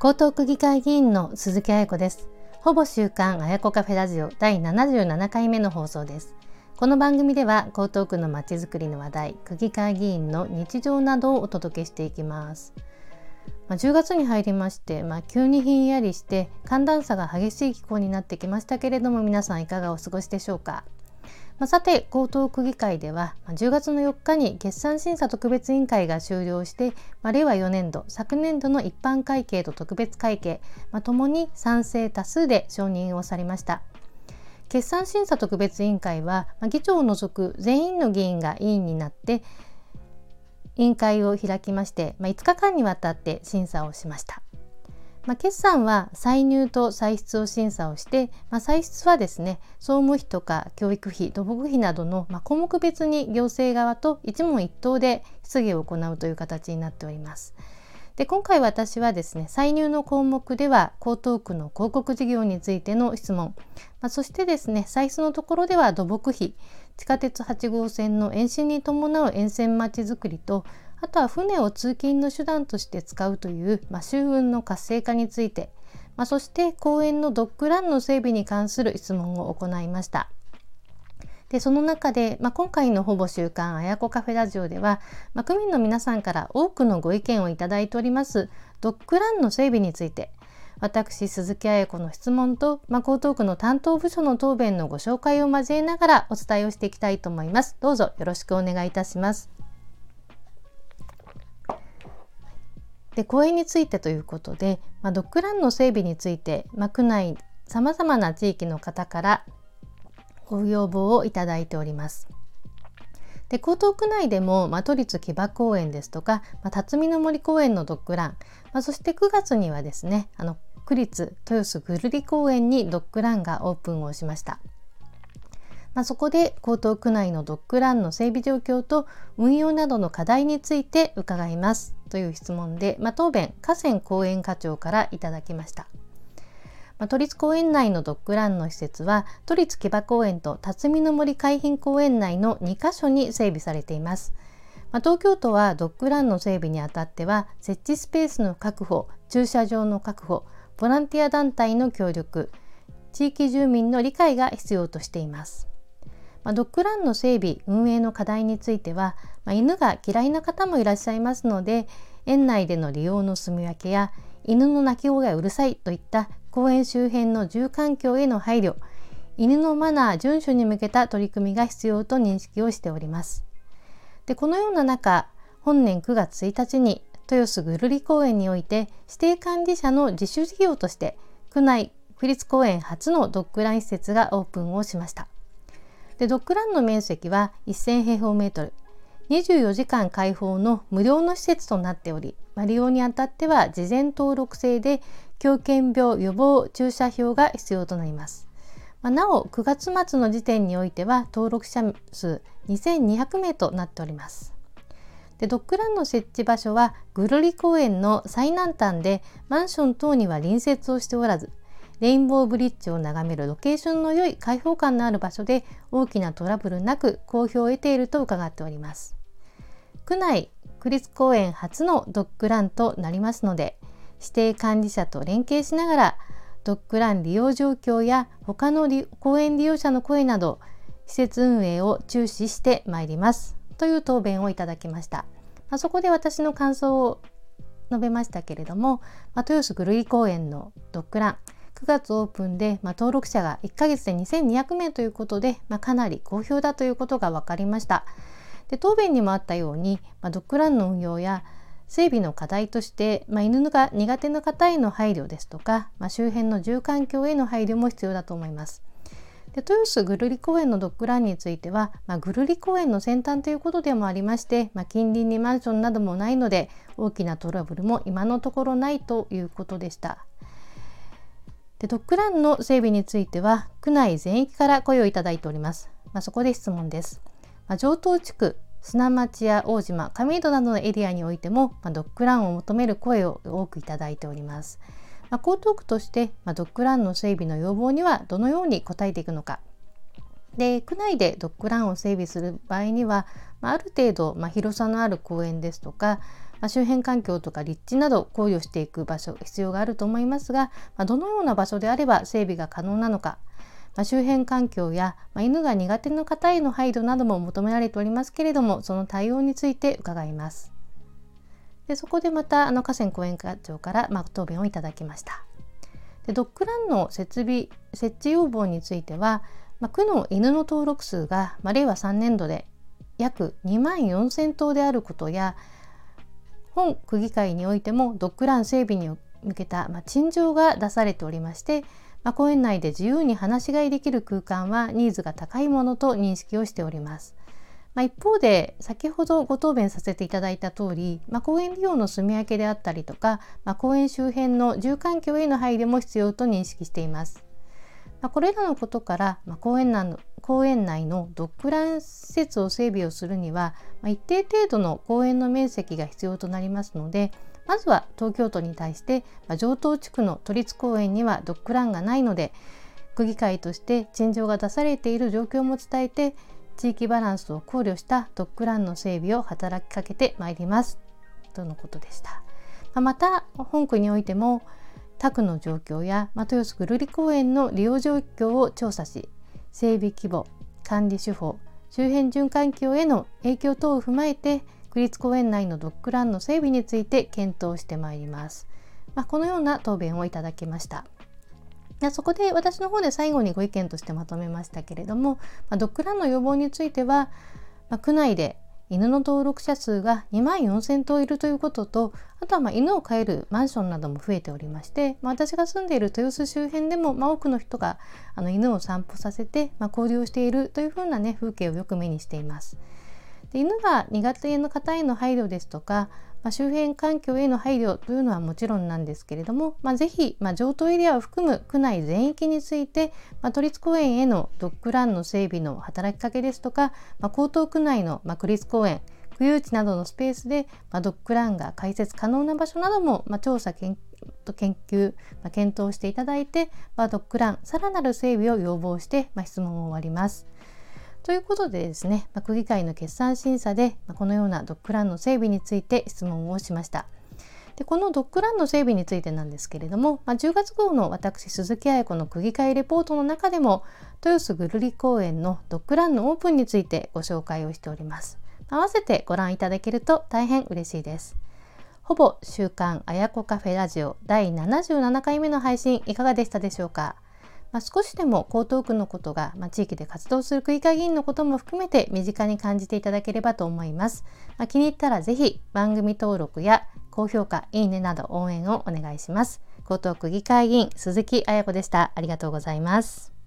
江東区議会議員の鈴木彩子です。ほぼ週刊あやこカフェラジオ第77回目の放送です。この番組では江東区のまちづくりの話題、区議会議員の日常などをお届けしていきます。まあ、10月に入りまして、まあ、急にひんやりして寒暖差が激しい気候になってきましたけれども皆さんいかがお過ごしでしょうか？まあ、さて江東区議会では10月の4日に決算審査特別委員会が終了して、まあ、令和4年度昨年度の一般会計と特別会計、まあ、に賛成多数で承認をされました。決算審査特別委員会は、まあ、議長を除く全員の議員が委員になって委員会を開きまして、まあ、5日間にわたって審査をしました。まあ、決算は歳入と歳出を審査をして、まあ、歳出はですね総務費とか教育費土木費などの、まあ、項目別に行政側と一問一答で質疑を行うという形になっております。で今回私はですね歳入の項目では江東区の広告事業についての質問、まあ、そしてですね歳出のところでは土木費地下鉄8号線の延伸に伴う沿線まちづくりとあとは船を通勤の手段として使うという、まあ、周運の活性化について、まあ、そして公園のドッグランの整備に関する質問を行いました。でその中で、まあ、今回のほぼ週刊あやこカフェラジオでは、まあ、区民の皆さんから多くのご意見をいただいておりますドッグランの整備について私鈴木彩子の質問と、まあ、江東区の担当部署の答弁のご紹介を交えながらお伝えをしていきたいと思います。どうぞよろしくお願いいたします。で公園についてということで、まあ、ドッグランの整備について、まあ、区内さまざまな地域の方からご要望をいただいております。で江東区内でも、まあ、都立木場公園ですとか、まあ、辰巳の森公園のドッグラン、まあ、そして9月にはですねあの区立豊洲ぐるり公園にドッグランがオープンをしました。まあ、そこで江東区内のドッグランの整備状況と運用などの課題について伺いますという質問で、まあ、答弁河川公園課長からいただきました。まあ、都立公園内のドッグランの施設は都立木場公園と辰巳の森海浜公園内の2カ所に整備されています。まあ、東京都はドッグランの整備にあたっては設置スペースの確保駐車場の確保ボランティア団体の協力地域住民の理解が必要としています。まあ、ドッグランの整備運営の課題については、まあ、犬が嫌いな方もいらっしゃいますので園内での利用の住み分けや犬の鳴き声がうるさいといった公園周辺の住環境への配慮犬のマナー遵守に向けた取り組みが必要と認識をしております。でこのような中本年9月1日に豊洲ぐるり公園において指定管理者の自主事業として区内区立公園初のドッグラン施設がオープンをしました。でドッグランの面積は1000平方メートル24時間開放の無料の施設となっており、まあ、利用にあたっては事前登録制で狂犬病予防注射票が必要となります。まあ、なお9月末の時点においては登録者数2200名となっております。でドッグランの設置場所はぐるり公園の最南端でマンション等には隣接をしておらずレインボーブリッジを眺めるロケーションの良い開放感のある場所で大きなトラブルなく好評を得ていると伺っております。区内区立公園初のドッグランとなりますので指定管理者と連携しながらドッグラン利用状況や他の公園利用者の声など施設運営を注視してまいりますという答弁をいただきました。まあ、そこで私の感想を述べましたけれども、まあ、豊洲ぐるり公園のドッグラン9月オープンで、まあ、登録者が1ヶ月で2200名ということで、まあ、かなり好評だということが分かりました。で答弁にもあったように、まあ、ドッグランの運用や整備の課題として、まあ、犬が苦手な方への配慮ですとか、まあ、周辺の住環境への配慮も必要だと思います。で豊洲ぐるり公園のドッグランについては、まあ、ぐるり公園の先端ということでもありまして、まあ、近隣にマンションなどもないので大きなトラブルも今のところないということでした。でドッグランの整備については区内全域から声をいただいております。まあ、そこで質問です。まあ、上東地区砂町や大島上戸などのエリアにおいても、まあ、ドッグランを求める声を多くいただいております。まあ、江東区として、まあ、ドッグランの整備の要望にはどのように応えていくのかで区内でドッグランを整備する場合には、まあ、ある程度、まあ、広さのある公園ですとか、まあ、周辺環境とか立地など考慮していく場所必要があると思いますが、まあ、どのような場所であれば整備が可能なのか、まあ、周辺環境や、ま犬が苦手な方への配慮なども求められておりますけれどもその対応について伺います。でそこでまたあの河川公園課長から、ま答弁をいただきました。でドッグランの設備設置要望については、まあ、区の犬の登録数が、まあ、令和3年度で約2万4,000頭であることや本区議会においてもドッグラン整備に向けた、まあ、陳情が出されておりまして、まあ、公園内で自由に放し飼いできる空間はニーズが高いものと認識をしております。まあ、一方で先ほどご答弁させていただいた通り、まあ、公園利用の住み分けであったりとか、まあ、公園周辺の住環境への配慮も必要と認識しています。まあこれらのことから、ま公園内の公園内のドッグラン施設を整備をするには、まあ一定程度の公園の面積が必要となりますのでまずは東京都に対して、まあ上東地区の都立公園にはドッグランがないので区議会として陳情が出されている状況も伝えて地域バランスを考慮したドッグランの整備を働きかけてまいりますとのことでした。また本区においても他区の状況や、ま豊洲ぐるり公園の利用状況を調査し整備規模管理手法周辺循環境への影響等を踏まえて区立公園内のドッグランの整備について検討してまいります。まあ、このような答弁をいただきました。そこで私の方で最後にご意見としてまとめましたけれども、まあ、ドッグランの予防については、まあ、区内で犬の登録者数が2万4000頭いるということとあとはま犬を飼えるマンションなども増えておりまして、まあ、私が住んでいる豊洲周辺でも、ま多くの人があの犬を散歩させて、ま交流をしているというふうな、ね、風景をよく目にしています。で犬が苦手の方への配慮ですとかまあ、周辺環境への配慮というのはもちろんなんですけれども、まあ、ぜひ、まあ、上等エリアを含む区内全域について、まあ、都立公園へのドッグランの整備の働きかけですとか、まあ、江東区内の、まあ、区立公園区有地などのスペースで、まあ、ドッグランが開設可能な場所なども、まあ、調査研研究、まあ、検討していただいて、まあ、ドッグランさらなる整備を要望して、まあ、質問を終わります。ということでですね、ま区議会の決算審査で、まこのようなドッグランの整備について質問をしました。でこのドッグランの整備についてなんですけれども、まあ、10月号の私鈴木彩子の区議会レポートの中でも豊洲ぐるり公園のドッグランのオープンについてご紹介をしております。合わせてご覧いただけると大変嬉しいです。ほぼ週刊あやこカフェラジオ第77回目の配信いかがでしたでしょうか？まあ、少しでも江東区のことが、まあ、地域で活動する区議会議員のことも含めて身近に感じていただければと思います。まあ、気に入ったらぜひ番組登録や高評価、いいねなど応援をお願いします。江東区議会議員鈴木彩子でした。ありがとうございます。